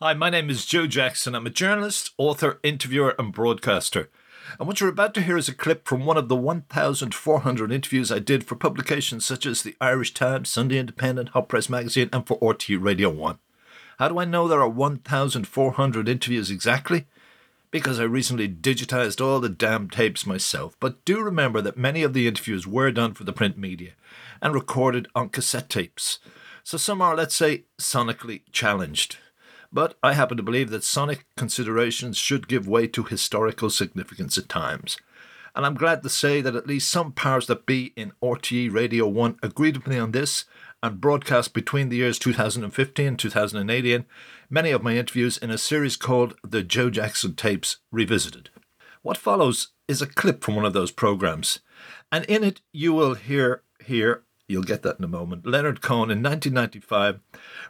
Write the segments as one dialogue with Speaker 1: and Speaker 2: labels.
Speaker 1: Hi, my name is Joe Jackson. I'm a journalist, author, interviewer, and broadcaster. And what you're about to hear is a clip from one of the 1,400 interviews I did for publications such as the Irish Times, Sunday Independent, Hot Press Magazine, and for RTÉ Radio 1. How do I know there are 1,400 interviews exactly? Because I recently digitized all the damn tapes myself. But do remember that many of the interviews were done for the print media and recorded on cassette tapes. So some are, let's say, sonically challenged. But I happen to believe that sonic considerations should give way to historical significance at times. And I'm glad to say that at least some powers that be in RTÉ Radio 1 agreed with me on this and broadcast between the years 2015 and 2018 many of my interviews in a series called The Joe Jackson Tapes Revisited. What follows is a clip from one of those programs, and in it you will hear here, you'll get that in a moment, Leonard Cohen in 1995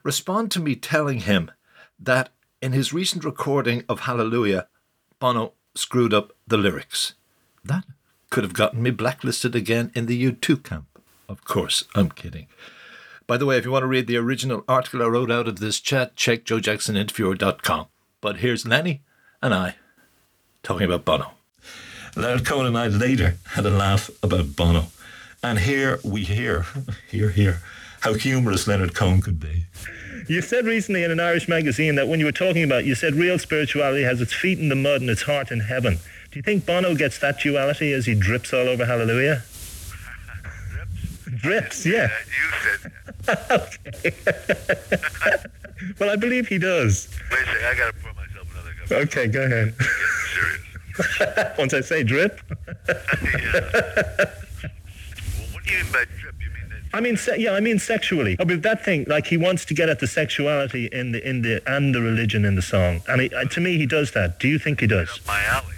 Speaker 1: respond to me telling him that in his recent recording of Hallelujah, Bono screwed up the lyrics. That could have gotten me blacklisted again in the U2 camp. Of course, I'm kidding. By the way, if you want to read the original article I wrote out of this chat, check joejacksoninterviewer.com. But here's Lenny and I talking about Bono. Leonard Cohen and I later had a laugh about Bono. And here we hear, hear, hear, how humorous Leonard Cohen could be.
Speaker 2: You said recently in an Irish magazine that when you were talking about, you said real spirituality has its feet in the mud and its heart in heaven. Do you think Bono gets that duality as he drips all over Hallelujah? drips, yeah.
Speaker 3: You said
Speaker 2: well, I believe he does.
Speaker 3: Wait a second, I gotta pour myself another cup.
Speaker 2: Okay, go ahead.
Speaker 3: Serious.
Speaker 2: Once I say drip.
Speaker 3: Well, what do you mean by drip? You mean?
Speaker 2: I mean, se- yeah, I mean sexually. I mean that thing, like he wants to get at the sexuality in the in the and the religion in the song, and he, uh, to me, he does that. Do you think he does?
Speaker 3: Up my alley.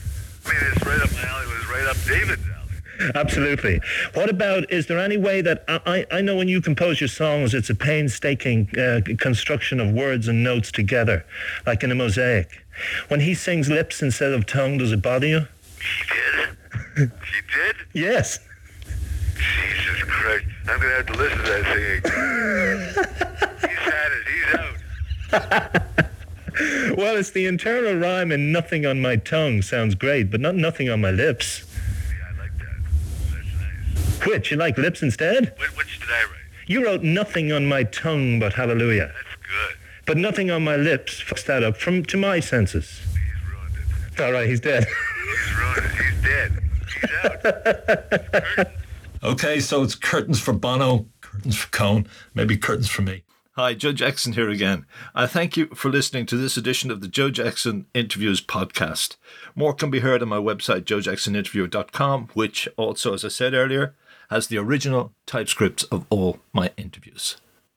Speaker 3: I mean, it's right up my alley. It was right up David's alley.
Speaker 2: Absolutely. What about? Is there any way that I I I know when you compose your songs, it's a painstaking uh, construction of words and notes together, like in a mosaic. When he sings lips instead of tongue, does it bother you?
Speaker 3: He did. he did.
Speaker 2: Yes.
Speaker 3: Christ! I'm gonna have to listen to that singing. he's had it. He's out.
Speaker 2: Well, it's the internal rhyme and nothing on my tongue sounds great, but not nothing on my lips.
Speaker 3: Yeah, I like that. That's nice.
Speaker 2: Which you like lips instead?
Speaker 3: Which, which did I write?
Speaker 2: You wrote nothing on my tongue but hallelujah,
Speaker 3: That's good.
Speaker 2: but nothing on my lips. Fucks that up from to my senses.
Speaker 3: He's ruined it.
Speaker 2: All right, he's dead.
Speaker 3: He's ruined it. He's dead. He's out.
Speaker 1: Okay, so it's curtains for Bono, curtains for Cohen, maybe curtains for me. Hi, Joe Jackson here again. I thank you for listening to this edition of the Joe Jackson Interviews podcast. More can be heard on my website, joejacksoninterviewer.com, which also, as I said earlier, has the original typescripts of all my interviews.